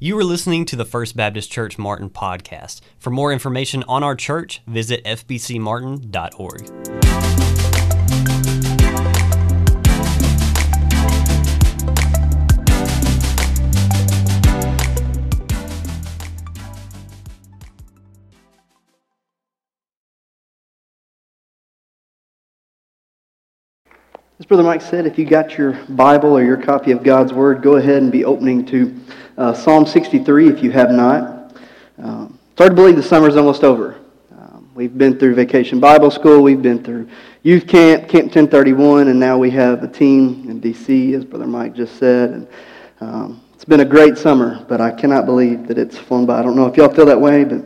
You are listening to the First Baptist Church Martin podcast. For more information on our church, visit fbcmartin.org. As Brother Mike said, if you got your Bible or your copy of God's Word, go ahead and be opening to uh, Psalm 63 if you have not. Um, it's hard to believe the summer's almost over. Um, we've been through Vacation Bible School, we've been through youth camp, Camp 1031, and now we have a team in D.C., as Brother Mike just said. And um, it's been a great summer, but I cannot believe that it's flown by. I don't know if y'all feel that way, but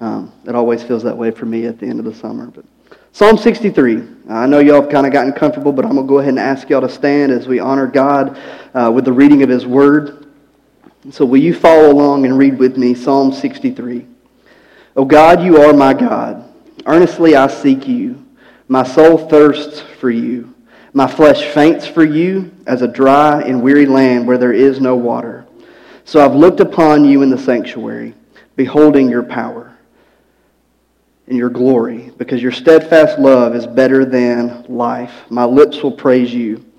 um, it always feels that way for me at the end of the summer. But Psalm 63. I know y'all have kind of gotten comfortable, but I'm going to go ahead and ask y'all to stand as we honor God uh, with the reading of His Word. So, will you follow along and read with me Psalm 63? O God, you are my God. Earnestly I seek you. My soul thirsts for you. My flesh faints for you as a dry and weary land where there is no water. So I've looked upon you in the sanctuary, beholding your power and your glory, because your steadfast love is better than life. My lips will praise you.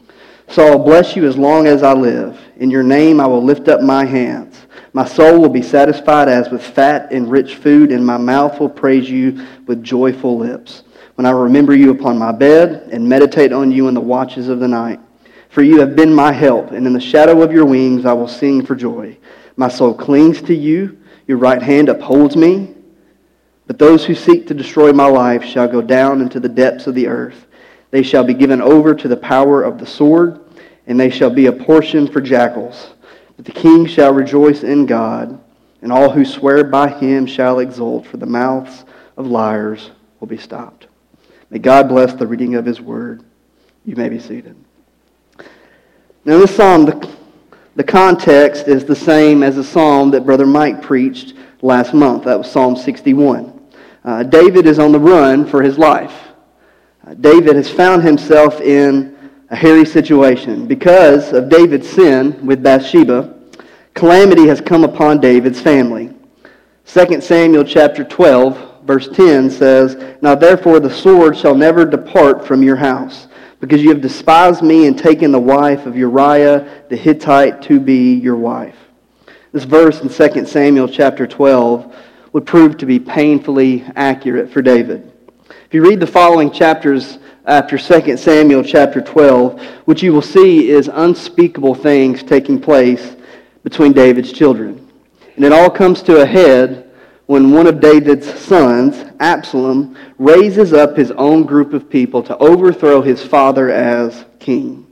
So I'll bless you as long as I live. In your name I will lift up my hands. My soul will be satisfied as with fat and rich food, and my mouth will praise you with joyful lips. When I remember you upon my bed and meditate on you in the watches of the night. For you have been my help, and in the shadow of your wings I will sing for joy. My soul clings to you. Your right hand upholds me. But those who seek to destroy my life shall go down into the depths of the earth. They shall be given over to the power of the sword, and they shall be a portion for jackals. But the king shall rejoice in God, and all who swear by him shall exult, for the mouths of liars will be stopped. May God bless the reading of his word. You may be seated. Now, this psalm, the, the context is the same as the psalm that Brother Mike preached last month. That was Psalm 61. Uh, David is on the run for his life. Uh, David has found himself in a hairy situation. Because of David's sin with Bathsheba, calamity has come upon David's family. 2 Samuel chapter 12, verse 10 says, Now therefore the sword shall never depart from your house, because you have despised me and taken the wife of Uriah the Hittite to be your wife. This verse in 2 Samuel chapter 12 would prove to be painfully accurate for David. If you read the following chapters Uh, after 2 Samuel chapter 12, what you will see is unspeakable things taking place between David's children. And it all comes to a head when one of David's sons, Absalom, raises up his own group of people to overthrow his father as king.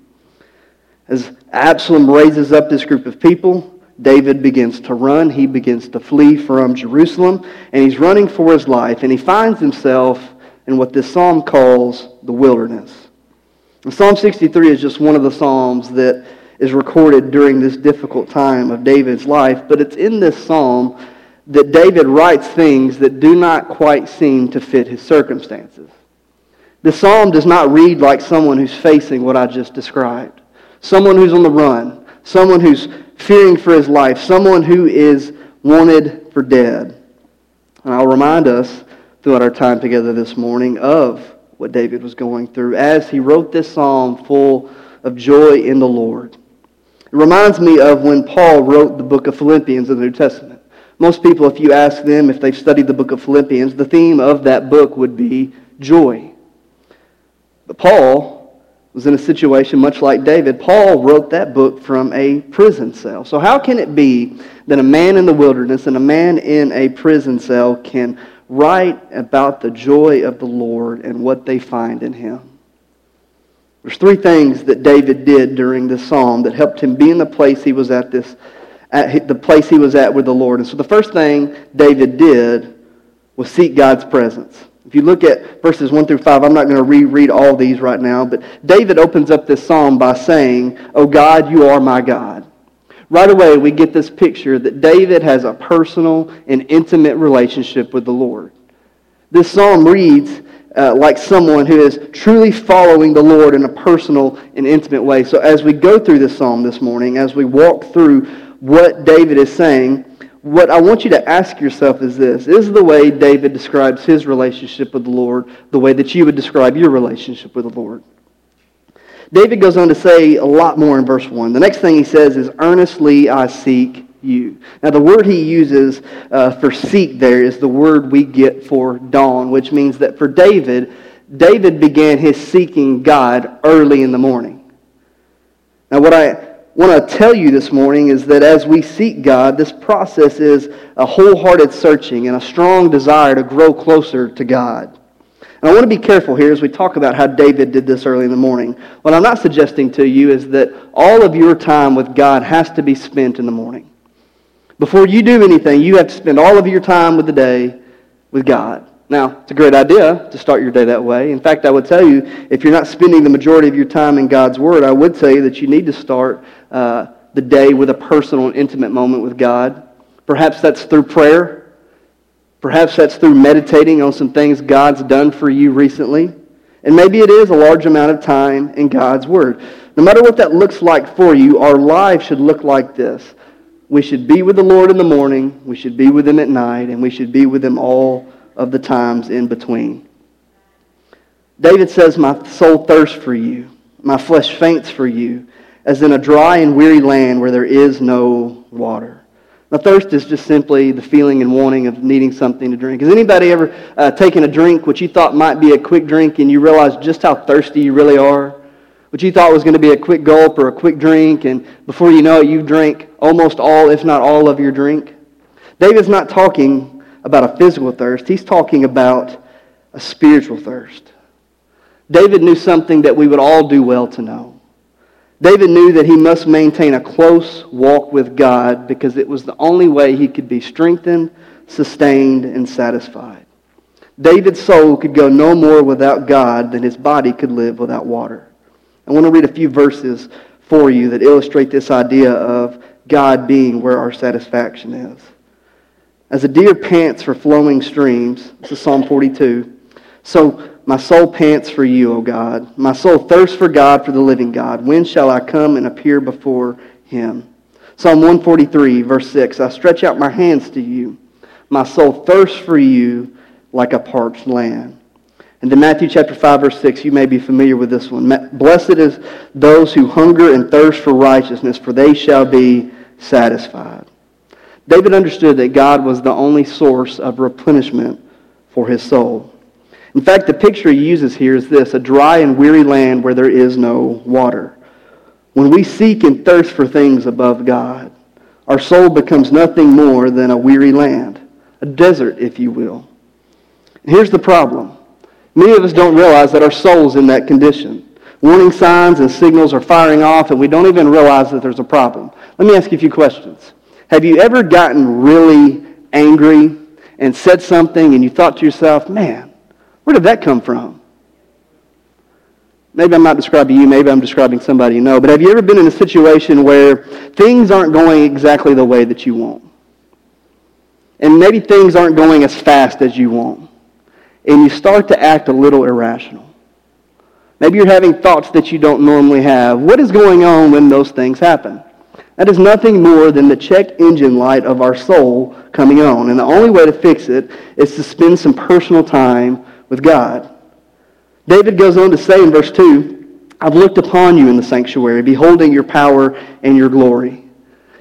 As Absalom raises up this group of people, David begins to run. He begins to flee from Jerusalem, and he's running for his life, and he finds himself in what this psalm calls the wilderness. And psalm 63 is just one of the psalms that is recorded during this difficult time of David's life, but it's in this psalm that David writes things that do not quite seem to fit his circumstances. The psalm does not read like someone who's facing what I just described. Someone who's on the run, someone who's fearing for his life, someone who is wanted for dead. And I'll remind us throughout our time together this morning of what David was going through as he wrote this psalm full of joy in the Lord. It reminds me of when Paul wrote the book of Philippians in the New Testament. Most people, if you ask them if they've studied the book of Philippians, the theme of that book would be joy. But Paul was in a situation much like David. Paul wrote that book from a prison cell. So, how can it be that a man in the wilderness and a man in a prison cell can write about the joy of the Lord and what they find in him? There's three things that David did during this psalm that helped him be in the place he was at this at the place he was at with the Lord. And so the first thing David did was seek God's presence. If you look at verses 1 through 5, I'm not going to reread all these right now, but David opens up this psalm by saying, Oh God, you are my God. Right away, we get this picture that David has a personal and intimate relationship with the Lord. This psalm reads uh, like someone who is truly following the Lord in a personal and intimate way. So, as we go through this psalm this morning, as we walk through what David is saying, what I want you to ask yourself is this Is the way David describes his relationship with the Lord the way that you would describe your relationship with the Lord? David goes on to say a lot more in verse 1. The next thing he says is, Earnestly I seek you. Now, the word he uses uh, for seek there is the word we get for dawn, which means that for David, David began his seeking God early in the morning. Now, what I want to tell you this morning is that as we seek God, this process is a wholehearted searching and a strong desire to grow closer to God. And I want to be careful here as we talk about how David did this early in the morning. What I'm not suggesting to you is that all of your time with God has to be spent in the morning. Before you do anything, you have to spend all of your time with the day with God. Now, it's a great idea to start your day that way. In fact, I would tell you, if you're not spending the majority of your time in God's Word, I would say that you need to start uh, the day with a personal and intimate moment with God. Perhaps that's through prayer. Perhaps that's through meditating on some things God's done for you recently. And maybe it is a large amount of time in God's Word. No matter what that looks like for you, our lives should look like this. We should be with the Lord in the morning, we should be with Him at night, and we should be with Him all of the times in between. David says, My soul thirsts for you, my flesh faints for you, as in a dry and weary land where there is no water. Now, thirst is just simply the feeling and wanting of needing something to drink. Has anybody ever uh, taken a drink which you thought might be a quick drink and you realize just how thirsty you really are? What you thought was going to be a quick gulp or a quick drink, and before you know it, you've drank almost all, if not all, of your drink? David's not talking about a physical thirst, he's talking about a spiritual thirst. David knew something that we would all do well to know. David knew that he must maintain a close walk with God because it was the only way he could be strengthened, sustained, and satisfied. David's soul could go no more without God than his body could live without water. I want to read a few verses for you that illustrate this idea of God being where our satisfaction is. As a deer pants for flowing streams, this is Psalm 42, so my soul pants for you, O God. My soul thirsts for God, for the living God. When shall I come and appear before him? Psalm 143, verse 6 I stretch out my hands to you. My soul thirsts for you like a parched land. And in Matthew chapter 5, verse 6, you may be familiar with this one. Blessed is those who hunger and thirst for righteousness, for they shall be satisfied. David understood that God was the only source of replenishment for his soul. In fact, the picture he uses here is this a dry and weary land where there is no water. When we seek and thirst for things above God, our soul becomes nothing more than a weary land, a desert, if you will. And here's the problem many of us don't realize that our soul's in that condition. Warning signs and signals are firing off, and we don't even realize that there's a problem. Let me ask you a few questions. Have you ever gotten really angry and said something, and you thought to yourself, man, where did that come from? Maybe I'm not describing you, maybe I'm describing somebody you know, but have you ever been in a situation where things aren't going exactly the way that you want? And maybe things aren't going as fast as you want. And you start to act a little irrational. Maybe you're having thoughts that you don't normally have. What is going on when those things happen? That is nothing more than the check engine light of our soul coming on. And the only way to fix it is to spend some personal time with God. David goes on to say in verse 2, I've looked upon you in the sanctuary, beholding your power and your glory.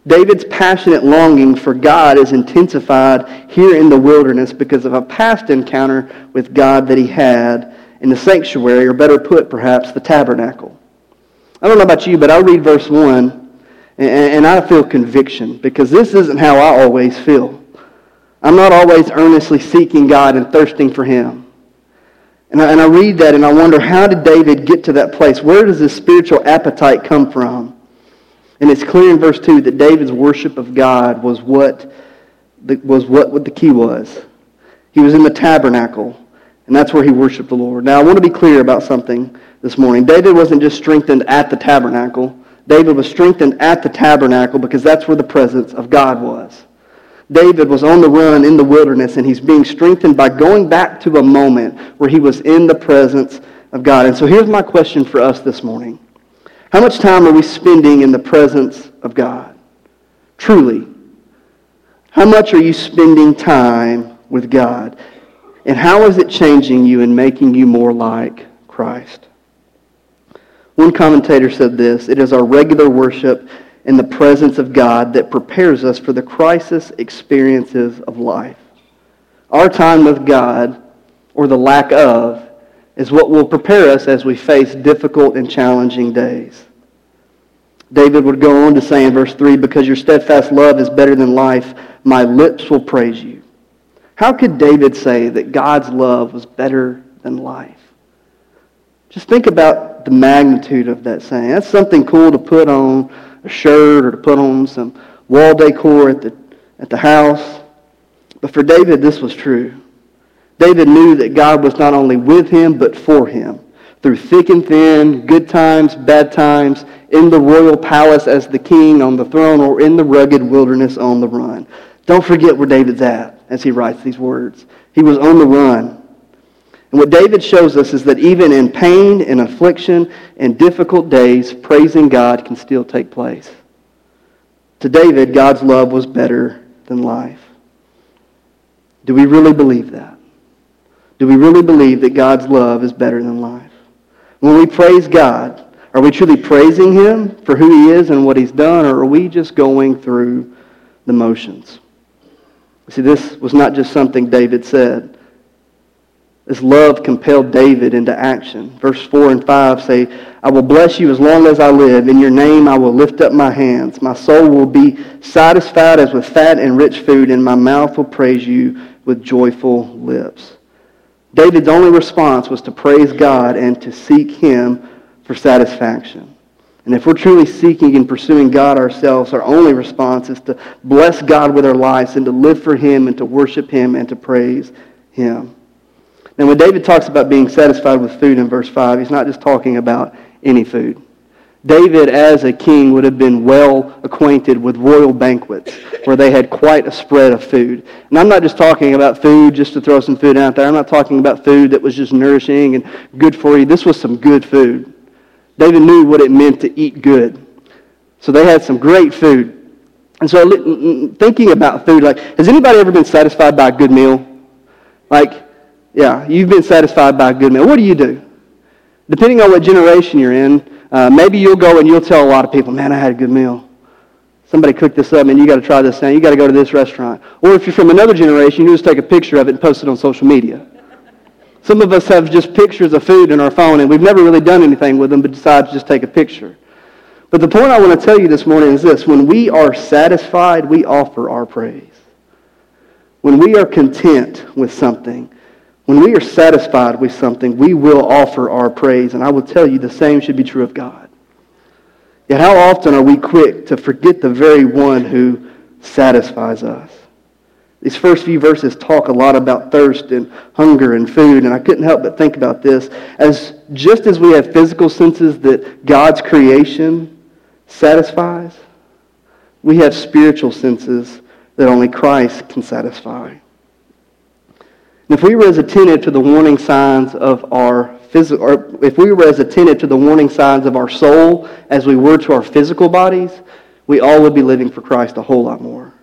David's passionate longing for God is intensified here in the wilderness because of a past encounter with God that he had in the sanctuary, or better put, perhaps, the tabernacle. I don't know about you, but I read verse 1 and I feel conviction because this isn't how I always feel. I'm not always earnestly seeking God and thirsting for him. And I, and I read that and I wonder, how did David get to that place? Where does this spiritual appetite come from? And it's clear in verse 2 that David's worship of God was what the, was what, what the key was. He was in the tabernacle, and that's where he worshiped the Lord. Now, I want to be clear about something this morning. David wasn't just strengthened at the tabernacle. David was strengthened at the tabernacle because that's where the presence of God was. David was on the run in the wilderness, and he's being strengthened by going back to a moment where he was in the presence of God. And so here's my question for us this morning How much time are we spending in the presence of God? Truly. How much are you spending time with God? And how is it changing you and making you more like Christ? One commentator said this It is our regular worship in the presence of God that prepares us for the crisis experiences of life. Our time with God, or the lack of, is what will prepare us as we face difficult and challenging days. David would go on to say in verse 3 Because your steadfast love is better than life, my lips will praise you. How could David say that God's love was better than life? Just think about the magnitude of that saying. That's something cool to put on a shirt or to put on some wall decor at the, at the house. But for David, this was true. David knew that God was not only with him, but for him. Through thick and thin, good times, bad times, in the royal palace as the king on the throne, or in the rugged wilderness on the run. Don't forget where David's at as he writes these words. He was on the run. And what David shows us is that even in pain and affliction and difficult days, praising God can still take place. To David, God's love was better than life. Do we really believe that? Do we really believe that God's love is better than life? When we praise God, are we truly praising Him for who He is and what He's done, or are we just going through the motions? See, this was not just something David said. This love compelled David into action. Verse 4 and 5 say, I will bless you as long as I live. In your name I will lift up my hands. My soul will be satisfied as with fat and rich food, and my mouth will praise you with joyful lips. David's only response was to praise God and to seek Him for satisfaction. And if we're truly seeking and pursuing God ourselves, our only response is to bless God with our lives and to live for Him and to worship Him and to praise Him. Now, when David talks about being satisfied with food in verse 5, he's not just talking about any food. David, as a king, would have been well acquainted with royal banquets where they had quite a spread of food. And I'm not just talking about food just to throw some food out there. I'm not talking about food that was just nourishing and good for you. This was some good food. David knew what it meant to eat good. So they had some great food. And so thinking about food, like, has anybody ever been satisfied by a good meal? Like, yeah, you've been satisfied by a good meal. What do you do? Depending on what generation you're in, uh, maybe you'll go and you'll tell a lot of people, man, I had a good meal. Somebody cooked this up, and you got to try this now. You got to go to this restaurant. Or if you're from another generation, you just take a picture of it and post it on social media. Some of us have just pictures of food in our phone, and we've never really done anything with them, but decide to just take a picture. But the point I want to tell you this morning is this. When we are satisfied, we offer our praise. When we are content with something, when we are satisfied with something, we will offer our praise. And I will tell you the same should be true of God. Yet how often are we quick to forget the very one who satisfies us? These first few verses talk a lot about thirst and hunger and food, and I couldn't help but think about this. As just as we have physical senses that God's creation satisfies, we have spiritual senses that only Christ can satisfy. And if we were as attentive to the warning signs of our physical, or if we were as attentive to the warning signs of our soul as we were to our physical bodies, we all would be living for Christ a whole lot more.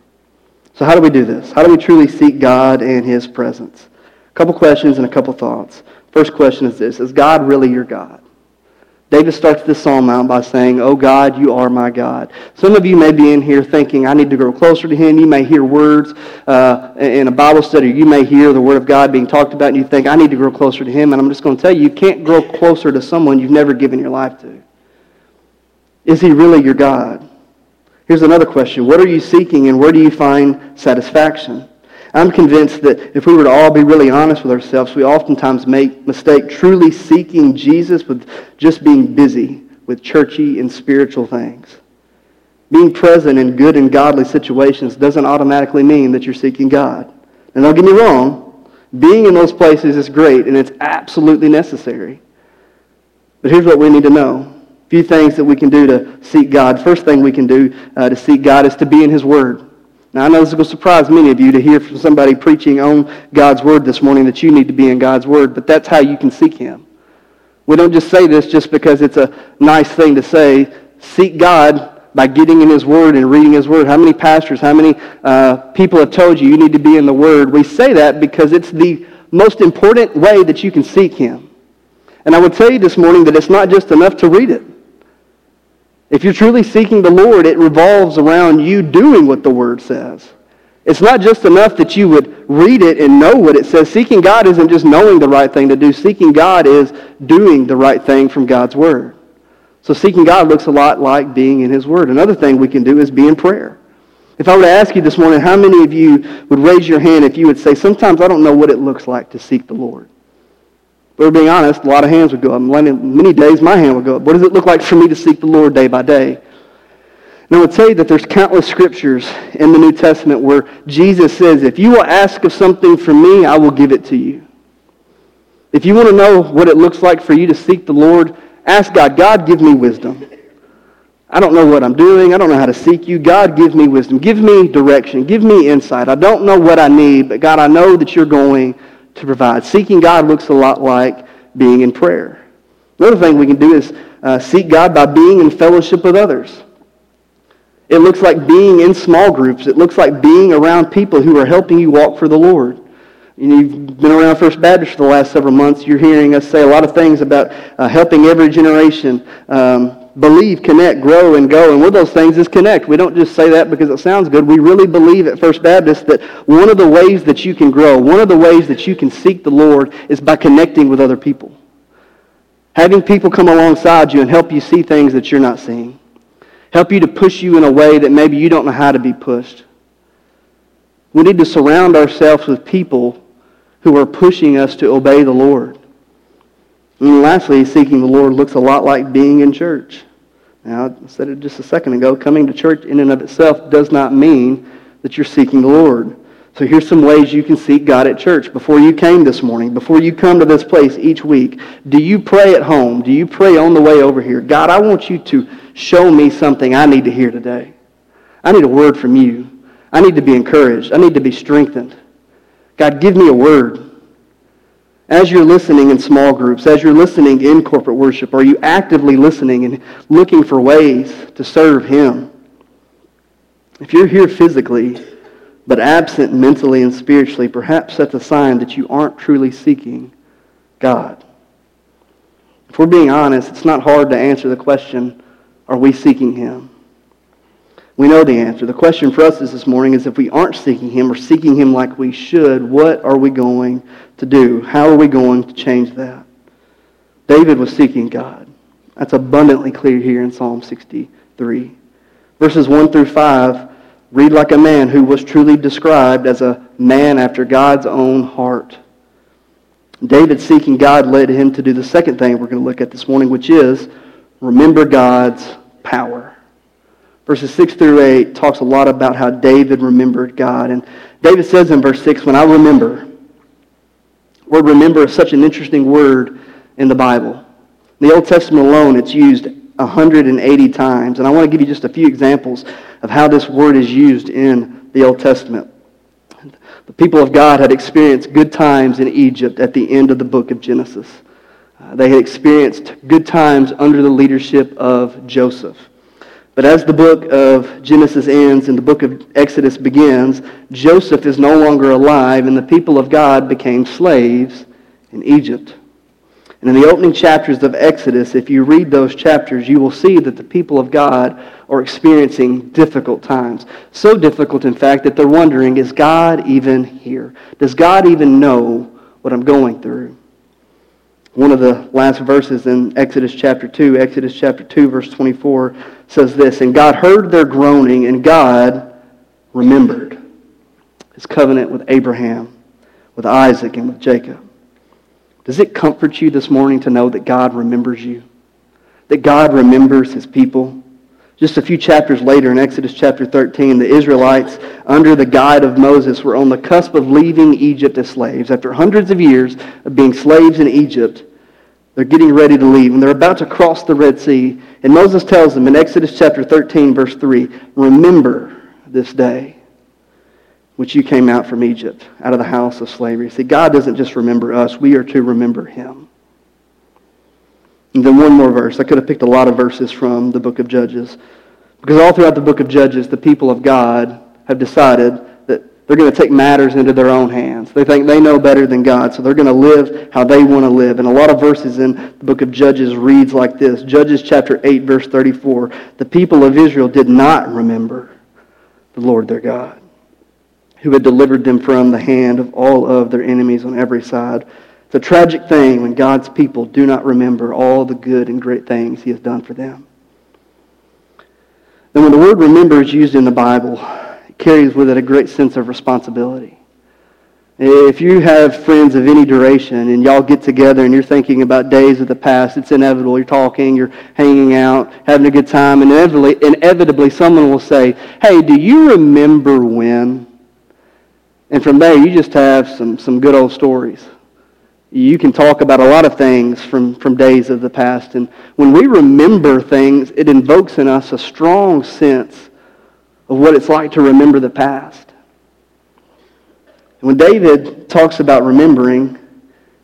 So how do we do this? How do we truly seek God and His presence? A couple questions and a couple thoughts. First question is this: Is God really your God? David starts this psalm out by saying, Oh God, you are my God. Some of you may be in here thinking, I need to grow closer to him. You may hear words uh, in a Bible study. You may hear the Word of God being talked about, and you think, I need to grow closer to him. And I'm just going to tell you, you can't grow closer to someone you've never given your life to. Is he really your God? Here's another question. What are you seeking, and where do you find satisfaction? I'm convinced that if we were to all be really honest with ourselves, we oftentimes make mistake truly seeking Jesus with just being busy with churchy and spiritual things. Being present in good and godly situations doesn't automatically mean that you're seeking God. And don't get me wrong, being in those places is great and it's absolutely necessary. But here's what we need to know. A few things that we can do to seek God. First thing we can do uh, to seek God is to be in His Word. Now, I know this will surprise many of you to hear from somebody preaching on God's Word this morning that you need to be in God's Word, but that's how you can seek Him. We don't just say this just because it's a nice thing to say. Seek God by getting in His Word and reading His Word. How many pastors, how many uh, people have told you you need to be in the Word? We say that because it's the most important way that you can seek Him. And I would tell you this morning that it's not just enough to read it. If you're truly seeking the Lord, it revolves around you doing what the Word says. It's not just enough that you would read it and know what it says. Seeking God isn't just knowing the right thing to do. Seeking God is doing the right thing from God's Word. So seeking God looks a lot like being in His Word. Another thing we can do is be in prayer. If I were to ask you this morning, how many of you would raise your hand if you would say, sometimes I don't know what it looks like to seek the Lord? But being honest, a lot of hands would go up. Many days my hand would go up. What does it look like for me to seek the Lord day by day? And I would say that there's countless scriptures in the New Testament where Jesus says, if you will ask of something from me, I will give it to you. If you want to know what it looks like for you to seek the Lord, ask God, God, give me wisdom. I don't know what I'm doing. I don't know how to seek you. God, give me wisdom. Give me direction. Give me insight. I don't know what I need, but God, I know that you're going to provide. Seeking God looks a lot like being in prayer. Another thing we can do is uh, seek God by being in fellowship with others. It looks like being in small groups. It looks like being around people who are helping you walk for the Lord. You've been around First Baptist for the last several months. You're hearing us say a lot of things about uh, helping every generation um, believe, connect, grow, and go. And one of those things is connect. We don't just say that because it sounds good. We really believe at First Baptist that one of the ways that you can grow, one of the ways that you can seek the Lord is by connecting with other people. Having people come alongside you and help you see things that you're not seeing help you to push you in a way that maybe you don't know how to be pushed. We need to surround ourselves with people who are pushing us to obey the Lord. And lastly, seeking the Lord looks a lot like being in church. Now, I said it just a second ago. Coming to church in and of itself does not mean that you're seeking the Lord. So here's some ways you can seek God at church. Before you came this morning, before you come to this place each week, do you pray at home? Do you pray on the way over here? God, I want you to show me something I need to hear today. I need a word from you. I need to be encouraged. I need to be strengthened. God, give me a word. As you're listening in small groups, as you're listening in corporate worship, are you actively listening and looking for ways to serve Him? If you're here physically, but absent mentally and spiritually, perhaps that's a sign that you aren't truly seeking God. If we're being honest, it's not hard to answer the question are we seeking Him? We know the answer. The question for us this morning is if we aren't seeking Him or seeking Him like we should, what are we going to do? How are we going to change that? David was seeking God. That's abundantly clear here in Psalm 63. Verses 1 through 5 read like a man who was truly described as a man after God's own heart. David seeking God led him to do the second thing we're going to look at this morning, which is remember God's power. Verses 6 through 8 talks a lot about how David remembered God. And David says in verse 6, when I remember, word remember is such an interesting word in the Bible. In the Old Testament alone, it's used 180 times. And I want to give you just a few examples of how this word is used in the Old Testament. The people of God had experienced good times in Egypt at the end of the book of Genesis. Uh, they had experienced good times under the leadership of Joseph. But as the book of Genesis ends and the book of Exodus begins, Joseph is no longer alive and the people of God became slaves in Egypt. And in the opening chapters of Exodus, if you read those chapters, you will see that the people of God are experiencing difficult times. So difficult, in fact, that they're wondering, is God even here? Does God even know what I'm going through? One of the last verses in Exodus chapter 2, Exodus chapter 2, verse 24, says this And God heard their groaning, and God remembered his covenant with Abraham, with Isaac, and with Jacob. Does it comfort you this morning to know that God remembers you? That God remembers his people? Just a few chapters later in Exodus chapter 13, the Israelites, under the guide of Moses, were on the cusp of leaving Egypt as slaves. After hundreds of years of being slaves in Egypt, they're getting ready to leave, and they're about to cross the Red Sea. And Moses tells them in Exodus chapter 13, verse 3, Remember this day which you came out from Egypt, out of the house of slavery. See, God doesn't just remember us, we are to remember him. And then one more verse. I could have picked a lot of verses from the book of Judges. Because all throughout the book of Judges, the people of God have decided they're going to take matters into their own hands. They think they know better than God, so they're going to live how they want to live. And a lot of verses in the book of Judges reads like this. Judges chapter 8 verse 34. The people of Israel did not remember the Lord their God, who had delivered them from the hand of all of their enemies on every side. It's a tragic thing when God's people do not remember all the good and great things he has done for them. And when the word remember is used in the Bible, carries with it a great sense of responsibility. If you have friends of any duration and y'all get together and you're thinking about days of the past, it's inevitable. You're talking, you're hanging out, having a good time, and inevitably, inevitably someone will say, Hey, do you remember when? And from there, you just have some, some good old stories you can talk about a lot of things from, from days of the past. And when we remember things, it invokes in us a strong sense of what it's like to remember the past. When David talks about remembering,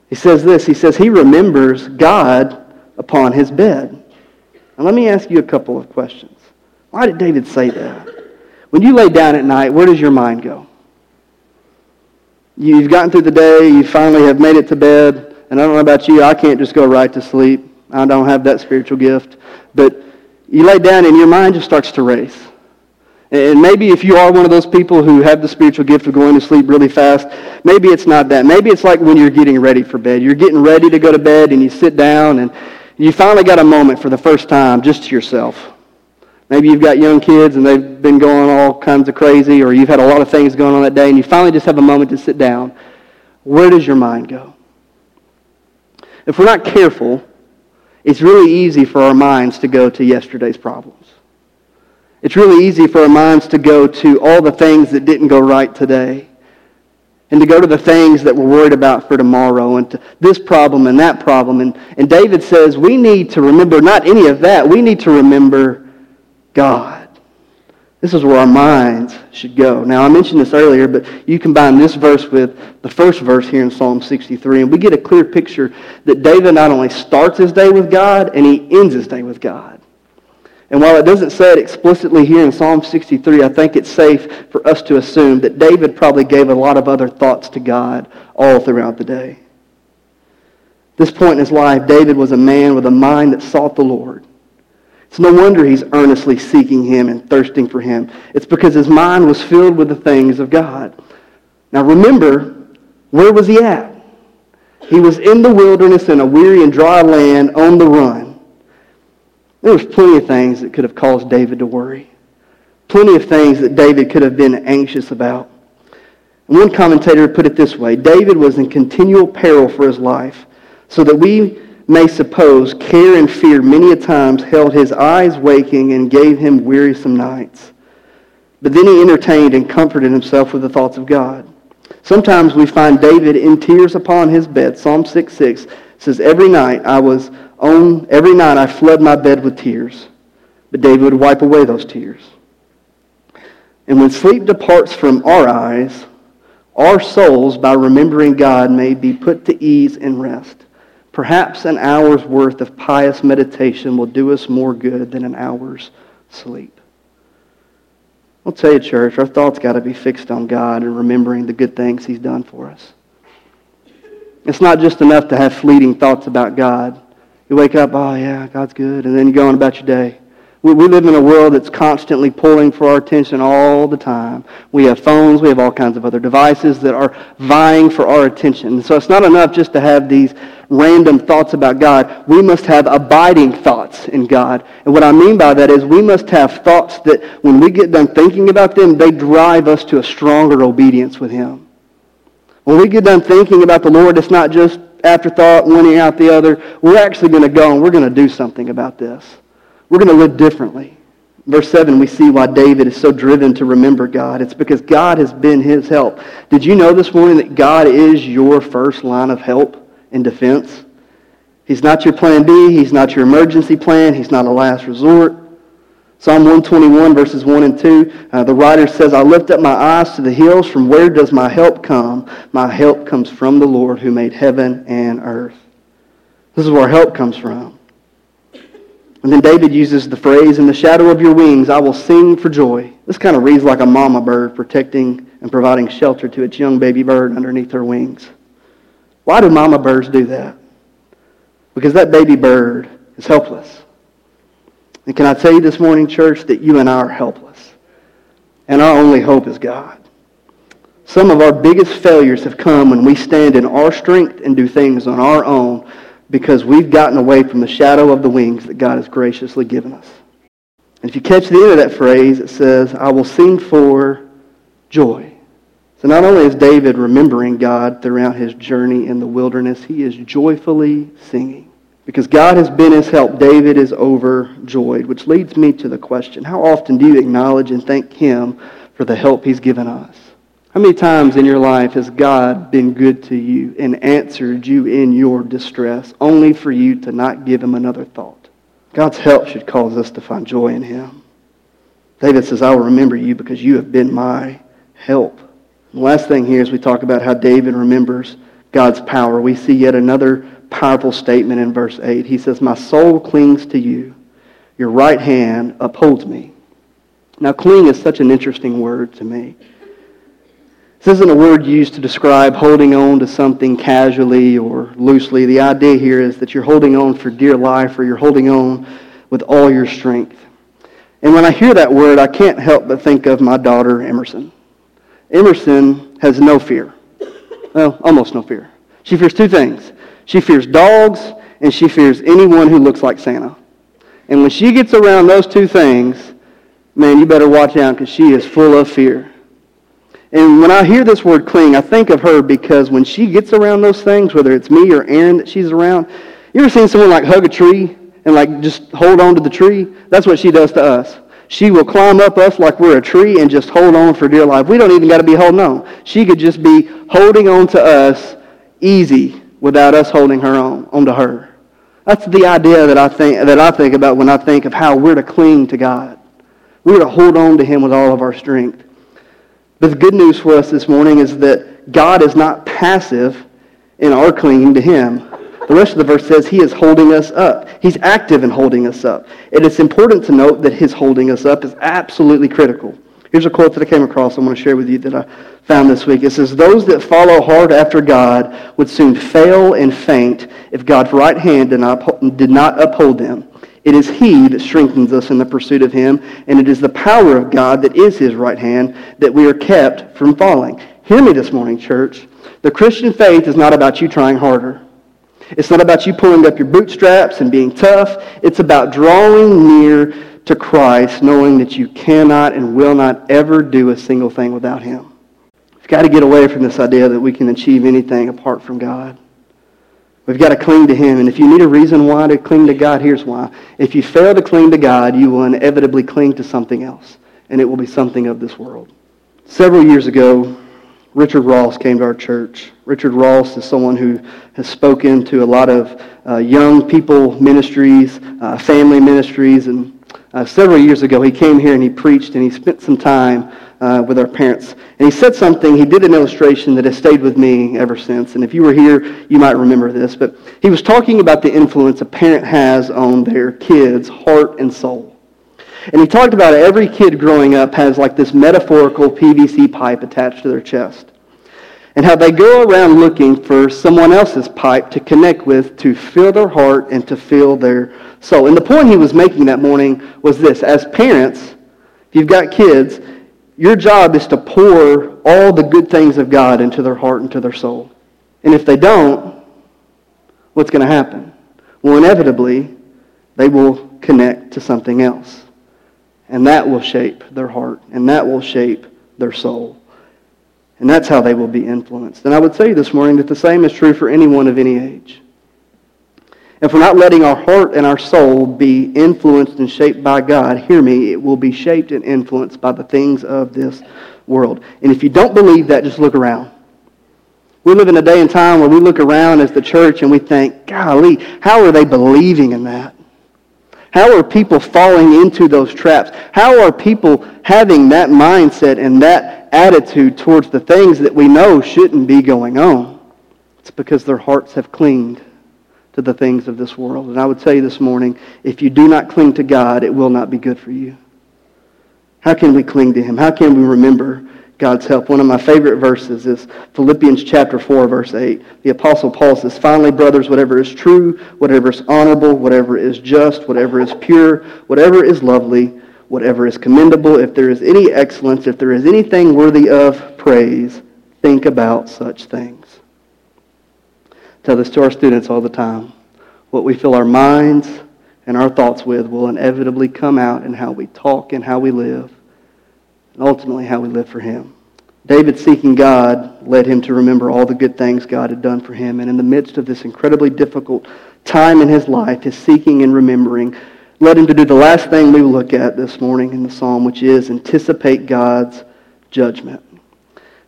he says this. He says he remembers God upon his bed. Now let me ask you a couple of questions. Why did David say that? When you lay down at night, where does your mind go? You've gotten through the day, you finally have made it to bed, and I don't know about you, I can't just go right to sleep. I don't have that spiritual gift. But you lay down and your mind just starts to race. And maybe if you are one of those people who have the spiritual gift of going to sleep really fast, maybe it's not that. Maybe it's like when you're getting ready for bed. You're getting ready to go to bed and you sit down and you finally got a moment for the first time just to yourself. Maybe you've got young kids and they've been going all kinds of crazy, or you've had a lot of things going on that day, and you finally just have a moment to sit down. Where does your mind go? If we're not careful, it's really easy for our minds to go to yesterday's problems. It's really easy for our minds to go to all the things that didn't go right today and to go to the things that we're worried about for tomorrow and to this problem and that problem. And, and David says we need to remember not any of that. We need to remember God. This is where our minds should go. Now, I mentioned this earlier, but you combine this verse with the first verse here in Psalm 63, and we get a clear picture that David not only starts his day with God, and he ends his day with God. And while it doesn't say it explicitly here in Psalm 63, I think it's safe for us to assume that David probably gave a lot of other thoughts to God all throughout the day. At this point in his life, David was a man with a mind that sought the Lord. It's no wonder he's earnestly seeking him and thirsting for him. It's because his mind was filled with the things of God. Now remember, where was he at? He was in the wilderness in a weary and dry land on the run. There was plenty of things that could have caused David to worry. Plenty of things that David could have been anxious about. One commentator put it this way David was in continual peril for his life, so that we may suppose care and fear many a times held his eyes waking and gave him wearisome nights. But then he entertained and comforted himself with the thoughts of God. Sometimes we find David in tears upon his bed. Psalm 6 6 says, Every night I was on, every night I flood my bed with tears. But David would wipe away those tears. And when sleep departs from our eyes, our souls, by remembering God, may be put to ease and rest. Perhaps an hour's worth of pious meditation will do us more good than an hour's sleep. I'll tell you, church, our thoughts got to be fixed on God and remembering the good things He's done for us. It's not just enough to have fleeting thoughts about God. You wake up, oh, yeah, God's good, and then you go on about your day. We, we live in a world that's constantly pulling for our attention all the time. We have phones, we have all kinds of other devices that are vying for our attention. So it's not enough just to have these random thoughts about God. We must have abiding thoughts in God. And what I mean by that is we must have thoughts that when we get done thinking about them, they drive us to a stronger obedience with Him. When we get done thinking about the Lord, it's not just afterthought, one out the other. We're actually going to go and we're going to do something about this. We're going to live differently. Verse 7, we see why David is so driven to remember God. It's because God has been his help. Did you know this morning that God is your first line of help and defense? He's not your plan B. He's not your emergency plan. He's not a last resort. Psalm 121, verses 1 and 2, uh, the writer says, I lift up my eyes to the hills. From where does my help come? My help comes from the Lord who made heaven and earth. This is where help comes from. And then David uses the phrase, In the shadow of your wings, I will sing for joy. This kind of reads like a mama bird protecting and providing shelter to its young baby bird underneath her wings. Why do mama birds do that? Because that baby bird is helpless. And can I tell you this morning, church, that you and I are helpless. And our only hope is God. Some of our biggest failures have come when we stand in our strength and do things on our own because we've gotten away from the shadow of the wings that God has graciously given us. And if you catch the end of that phrase, it says, I will sing for joy. So not only is David remembering God throughout his journey in the wilderness, he is joyfully singing. Because God has been his help, David is overjoyed, which leads me to the question, how often do you acknowledge and thank him for the help he's given us? How many times in your life has God been good to you and answered you in your distress, only for you to not give him another thought? God's help should cause us to find joy in him. David says, I will remember you because you have been my help. The last thing here is we talk about how David remembers God's power. We see yet another powerful statement in verse 8. He says, My soul clings to you. Your right hand upholds me. Now, cling is such an interesting word to me. This isn't a word used to describe holding on to something casually or loosely. The idea here is that you're holding on for dear life or you're holding on with all your strength. And when I hear that word, I can't help but think of my daughter, Emerson. Emerson has no fear. Well, almost no fear. She fears two things. She fears dogs and she fears anyone who looks like Santa. And when she gets around those two things, man, you better watch out because she is full of fear. And when I hear this word cling, I think of her because when she gets around those things, whether it's me or Aaron that she's around, you ever seen someone like hug a tree and like just hold on to the tree? That's what she does to us. She will climb up us like we're a tree and just hold on for dear life. We don't even got to be holding on. She could just be holding on to us easy without us holding her on onto her. That's the idea that I think that I think about when I think of how we're to cling to God. We're to hold on to him with all of our strength. But the good news for us this morning is that God is not passive in our clinging to Him. The rest of the verse says He is holding us up. He's active in holding us up. And it's important to note that His holding us up is absolutely critical. Here's a quote that I came across I want to share with you that I found this week. It says, Those that follow hard after God would soon fail and faint if God's right hand did not, did not uphold them. It is He that strengthens us in the pursuit of Him, and it is the power of God that is His right hand that we are kept from falling. Hear me this morning, church. The Christian faith is not about you trying harder. It's not about you pulling up your bootstraps and being tough. It's about drawing near to Christ, knowing that you cannot and will not ever do a single thing without Him. We've got to get away from this idea that we can achieve anything apart from God. We've got to cling to Him. And if you need a reason why to cling to God, here's why. If you fail to cling to God, you will inevitably cling to something else, and it will be something of this world. Several years ago, Richard Ross came to our church. Richard Ross is someone who has spoken to a lot of uh, young people ministries, uh, family ministries, and uh, several years ago he came here and he preached and he spent some time uh, with our parents. And he said something, he did an illustration that has stayed with me ever since. And if you were here, you might remember this. But he was talking about the influence a parent has on their kid's heart and soul. And he talked about every kid growing up has like this metaphorical PVC pipe attached to their chest. And how they go around looking for someone else's pipe to connect with to fill their heart and to fill their soul. And the point he was making that morning was this. As parents, if you've got kids, your job is to pour all the good things of God into their heart and to their soul. And if they don't, what's going to happen? Well, inevitably, they will connect to something else. And that will shape their heart, and that will shape their soul. And that's how they will be influenced. And I would say this morning that the same is true for anyone of any age. If we're not letting our heart and our soul be influenced and shaped by God, hear me, it will be shaped and influenced by the things of this world. And if you don't believe that, just look around. We live in a day and time where we look around as the church and we think, golly, how are they believing in that? How are people falling into those traps? How are people having that mindset and that attitude towards the things that we know shouldn't be going on? It's because their hearts have clinged to the things of this world. And I would tell you this morning, if you do not cling to God, it will not be good for you. How can we cling to him? How can we remember God's help? One of my favorite verses is Philippians chapter 4, verse 8. The Apostle Paul says, Finally, brothers, whatever is true, whatever is honorable, whatever is just, whatever is pure, whatever is lovely, whatever is commendable, if there is any excellence, if there is anything worthy of praise, think about such things. Tell this to our students all the time. What we fill our minds and our thoughts with will inevitably come out in how we talk and how we live, and ultimately how we live for Him. David seeking God led him to remember all the good things God had done for him. And in the midst of this incredibly difficult time in his life, his seeking and remembering led him to do the last thing we look at this morning in the psalm, which is anticipate God's judgment.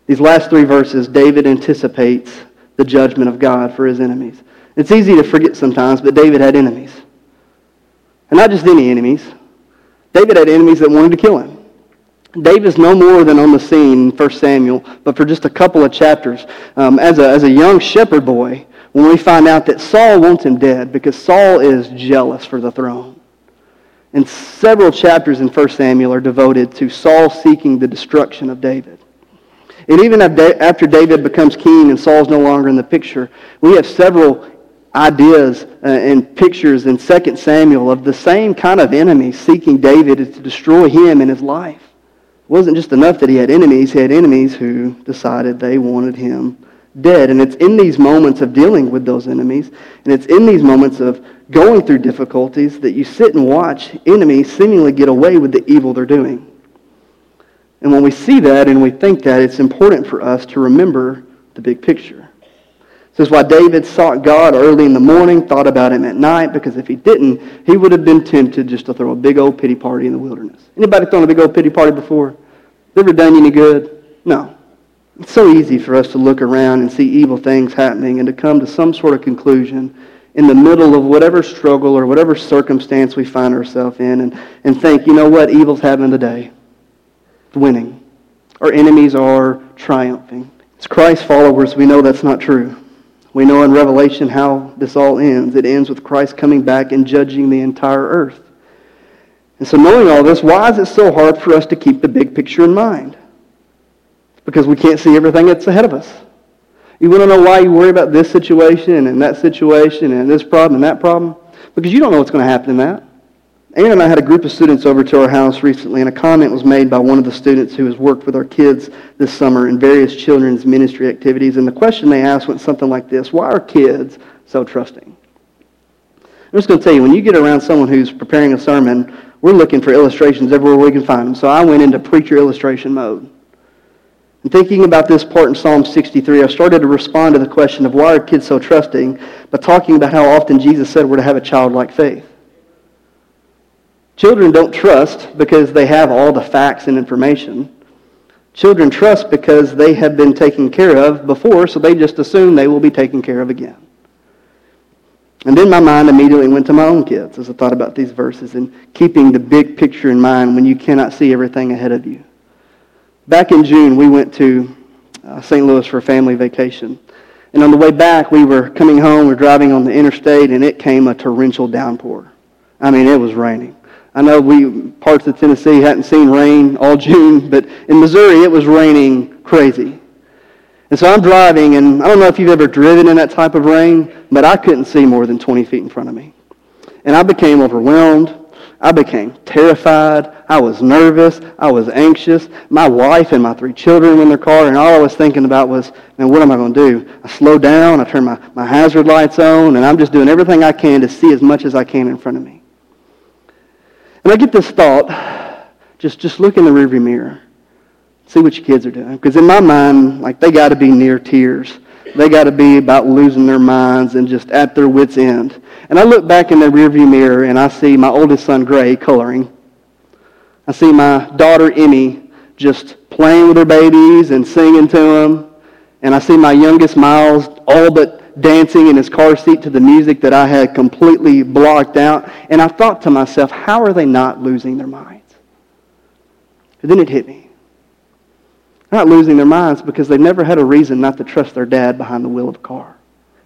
These last three verses, David anticipates the judgment of God for his enemies. It's easy to forget sometimes, but David had enemies. And not just any enemies. David had enemies that wanted to kill him. David's no more than on the scene in 1 Samuel, but for just a couple of chapters. Um, as, a, as a young shepherd boy, when we find out that Saul wants him dead because Saul is jealous for the throne. And several chapters in 1 Samuel are devoted to Saul seeking the destruction of David. And even after David becomes king and Saul's no longer in the picture, we have several ideas uh, and pictures in 2 Samuel of the same kind of enemy seeking David to destroy him in his life. It wasn't just enough that he had enemies, he had enemies who decided they wanted him dead. And it's in these moments of dealing with those enemies, and it's in these moments of going through difficulties that you sit and watch enemies seemingly get away with the evil they're doing. And when we see that and we think that, it's important for us to remember the big picture. This is why David sought God early in the morning, thought about him at night, because if he didn't, he would have been tempted just to throw a big old pity party in the wilderness. Anybody thrown a big old pity party before? Ever done you any good? No. It's so easy for us to look around and see evil things happening and to come to some sort of conclusion in the middle of whatever struggle or whatever circumstance we find ourselves in and, and think, you know what, evil's happening today It's winning. Our enemies are triumphing. As Christ followers, we know that's not true. We know in Revelation how this all ends. It ends with Christ coming back and judging the entire earth. And so, knowing all this, why is it so hard for us to keep the big picture in mind? Because we can't see everything that's ahead of us. You want to know why you worry about this situation and that situation and this problem and that problem? Because you don't know what's going to happen in that. Ann and I had a group of students over to our house recently, and a comment was made by one of the students who has worked with our kids this summer in various children's ministry activities. And the question they asked went something like this Why are kids so trusting? I'm just going to tell you, when you get around someone who's preparing a sermon, we're looking for illustrations everywhere we can find them. So I went into preacher illustration mode. And thinking about this part in Psalm 63, I started to respond to the question of why are kids so trusting by talking about how often Jesus said we're to have a childlike faith. Children don't trust because they have all the facts and information. Children trust because they have been taken care of before, so they just assume they will be taken care of again. And then my mind immediately went to my own kids as I thought about these verses and keeping the big picture in mind when you cannot see everything ahead of you. Back in June, we went to uh, St. Louis for a family vacation. And on the way back, we were coming home, we were driving on the interstate, and it came a torrential downpour. I mean, it was raining. I know we parts of Tennessee hadn't seen rain all June, but in Missouri it was raining crazy. And so I'm driving, and I don't know if you've ever driven in that type of rain, but I couldn't see more than 20 feet in front of me. And I became overwhelmed. I became terrified. I was nervous. I was anxious. My wife and my three children were in their car, and all I was thinking about was, man, what am I going to do? I slow down. I turn my, my hazard lights on, and I'm just doing everything I can to see as much as I can in front of me. And I get this thought, just, just look in the rearview mirror. See what your kids are doing. Because in my mind, like they got to be near tears. They got to be about losing their minds and just at their wits' end. And I look back in the rearview mirror and I see my oldest son, Gray, coloring. I see my daughter, Emmy, just playing with her babies and singing to them. And I see my youngest, Miles, all but dancing in his car seat to the music that I had completely blocked out. And I thought to myself, how are they not losing their minds? And then it hit me. They're not losing their minds because they've never had a reason not to trust their dad behind the wheel of a car.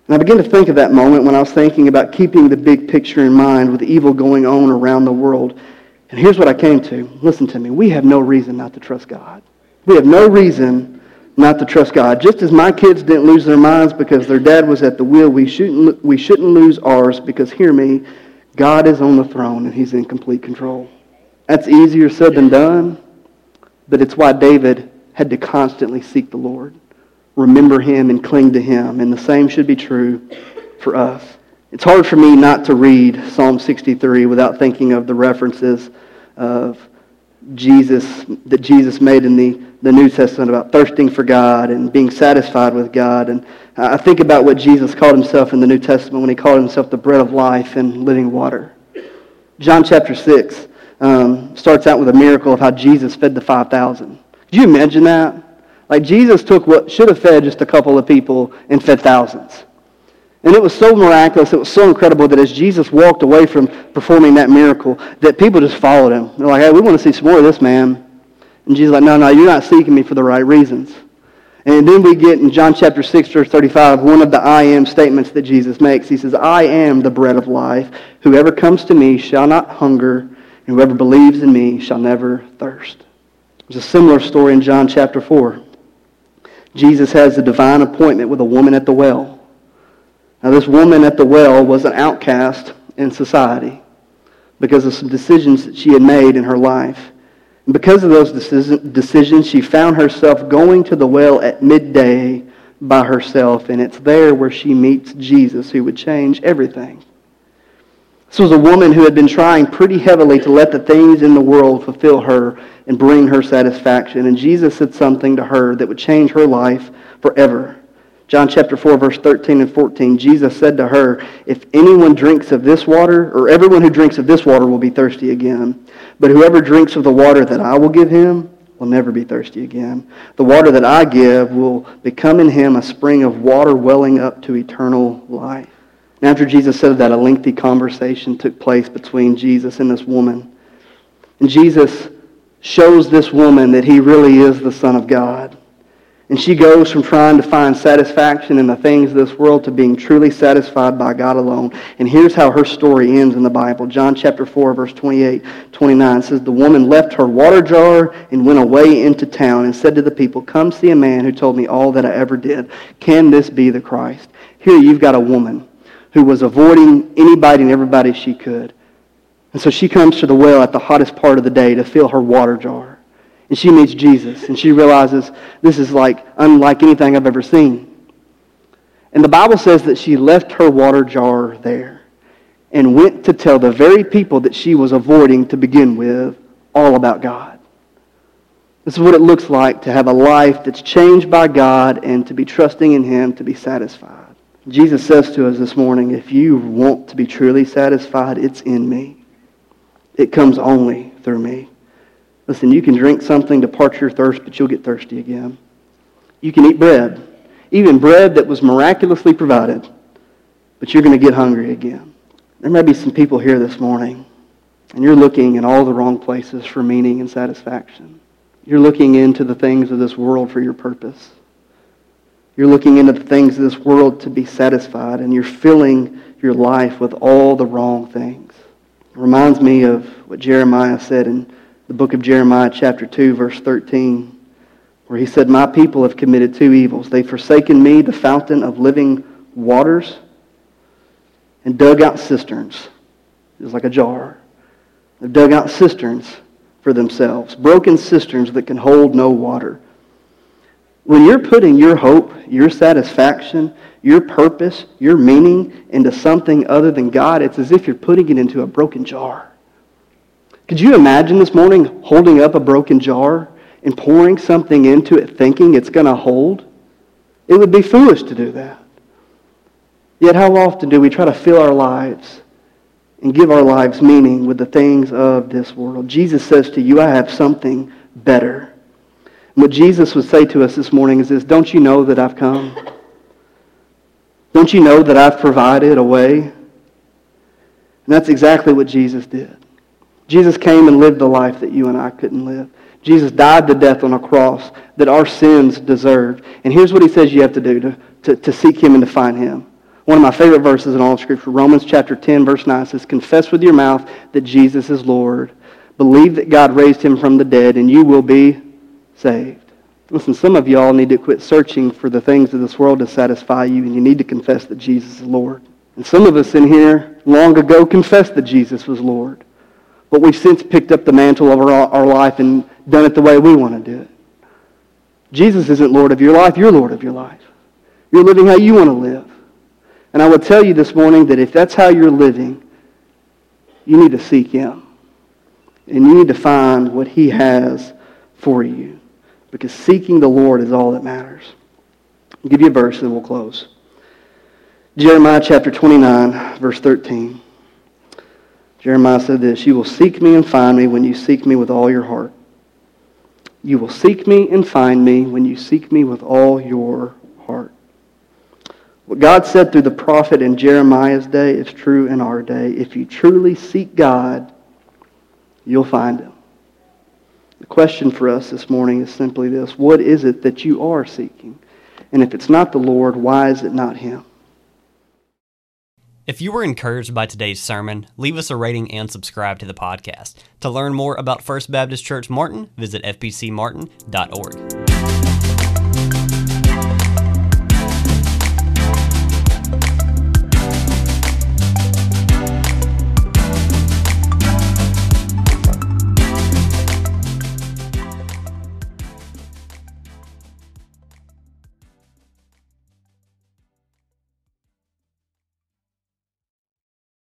And I began to think of that moment when I was thinking about keeping the big picture in mind with evil going on around the world. And here's what I came to. Listen to me. We have no reason not to trust God. We have no reason not to trust God. Just as my kids didn't lose their minds because their dad was at the wheel, we shouldn't, we shouldn't lose ours because, hear me, God is on the throne and he's in complete control. That's easier said than done, but it's why David had to constantly seek the Lord remember him and cling to him. And the same should be true for us. It's hard for me not to read Psalm 63 without thinking of the references of Jesus that Jesus made in the, the New Testament about thirsting for God and being satisfied with God. And I think about what Jesus called himself in the New Testament when he called himself the bread of life and living water. John chapter 6 um, starts out with a miracle of how Jesus fed the 5,000. Could you imagine that? Like Jesus took what should have fed just a couple of people and fed thousands. And it was so miraculous, it was so incredible that as Jesus walked away from performing that miracle, that people just followed him. They're like, hey, we want to see some more of this man. And Jesus like, no, no, you're not seeking me for the right reasons. And then we get in John chapter 6, verse 35, one of the I am statements that Jesus makes. He says, I am the bread of life. Whoever comes to me shall not hunger, and whoever believes in me shall never thirst. There's a similar story in John chapter 4. Jesus has a divine appointment with a woman at the well. Now, this woman at the well was an outcast in society because of some decisions that she had made in her life. And because of those decisions, she found herself going to the well at midday by herself, and it's there where she meets Jesus, who would change everything. This was a woman who had been trying pretty heavily to let the things in the world fulfill her and bring her satisfaction. And Jesus said something to her that would change her life forever. John chapter 4, verse 13 and 14, Jesus said to her, If anyone drinks of this water, or everyone who drinks of this water will be thirsty again. But whoever drinks of the water that I will give him will never be thirsty again. The water that I give will become in him a spring of water welling up to eternal life. And after Jesus said that, a lengthy conversation took place between Jesus and this woman. And Jesus shows this woman that he really is the Son of God. And she goes from trying to find satisfaction in the things of this world to being truly satisfied by God alone. And here's how her story ends in the Bible. John chapter 4, verse 28, 29 says, The woman left her water jar and went away into town and said to the people, Come see a man who told me all that I ever did. Can this be the Christ? Here you've got a woman who was avoiding anybody and everybody she could. And so she comes to the well at the hottest part of the day to fill her water jar. And she meets Jesus, and she realizes this is like unlike anything I've ever seen. And the Bible says that she left her water jar there and went to tell the very people that she was avoiding to begin with all about God. This is what it looks like to have a life that's changed by God and to be trusting in Him to be satisfied. Jesus says to us this morning, if you want to be truly satisfied, it's in me. It comes only through me. Listen, you can drink something to part your thirst, but you'll get thirsty again. You can eat bread, even bread that was miraculously provided, but you're going to get hungry again. There may be some people here this morning, and you're looking in all the wrong places for meaning and satisfaction. You're looking into the things of this world for your purpose. You're looking into the things of this world to be satisfied, and you're filling your life with all the wrong things. It reminds me of what Jeremiah said in the book of Jeremiah, chapter 2, verse 13, where he said, My people have committed two evils. They've forsaken me, the fountain of living waters, and dug out cisterns. It was like a jar. They've dug out cisterns for themselves, broken cisterns that can hold no water. When you're putting your hope, your satisfaction, your purpose, your meaning into something other than God, it's as if you're putting it into a broken jar. Could you imagine this morning holding up a broken jar and pouring something into it thinking it's going to hold? It would be foolish to do that. Yet, how often do we try to fill our lives and give our lives meaning with the things of this world? Jesus says to you, I have something better. And what Jesus would say to us this morning is this Don't you know that I've come? Don't you know that I've provided a way? And that's exactly what Jesus did. Jesus came and lived the life that you and I couldn't live. Jesus died the death on a cross that our sins deserved. And here's what he says you have to do to, to, to seek him and to find him. One of my favorite verses in all of Scripture, Romans chapter 10, verse 9 says, Confess with your mouth that Jesus is Lord. Believe that God raised him from the dead, and you will be saved. Listen, some of y'all need to quit searching for the things of this world to satisfy you, and you need to confess that Jesus is Lord. And some of us in here long ago confessed that Jesus was Lord. But we've since picked up the mantle of our, our life and done it the way we want to do it. Jesus isn't Lord of your life, you're Lord of your life. You're living how you want to live. And I would tell you this morning that if that's how you're living, you need to seek Him. And you need to find what He has for you. Because seeking the Lord is all that matters. I'll give you a verse and we'll close. Jeremiah chapter 29, verse 13. Jeremiah said this You will seek me and find me when you seek me with all your heart. You will seek me and find me when you seek me with all your heart. What God said through the prophet in Jeremiah's day is true in our day. If you truly seek God, you'll find him. The question for us this morning is simply this What is it that you are seeking? And if it's not the Lord, why is it not him? If you were encouraged by today's sermon, leave us a rating and subscribe to the podcast. To learn more about First Baptist Church Martin, visit fbcmartin.org.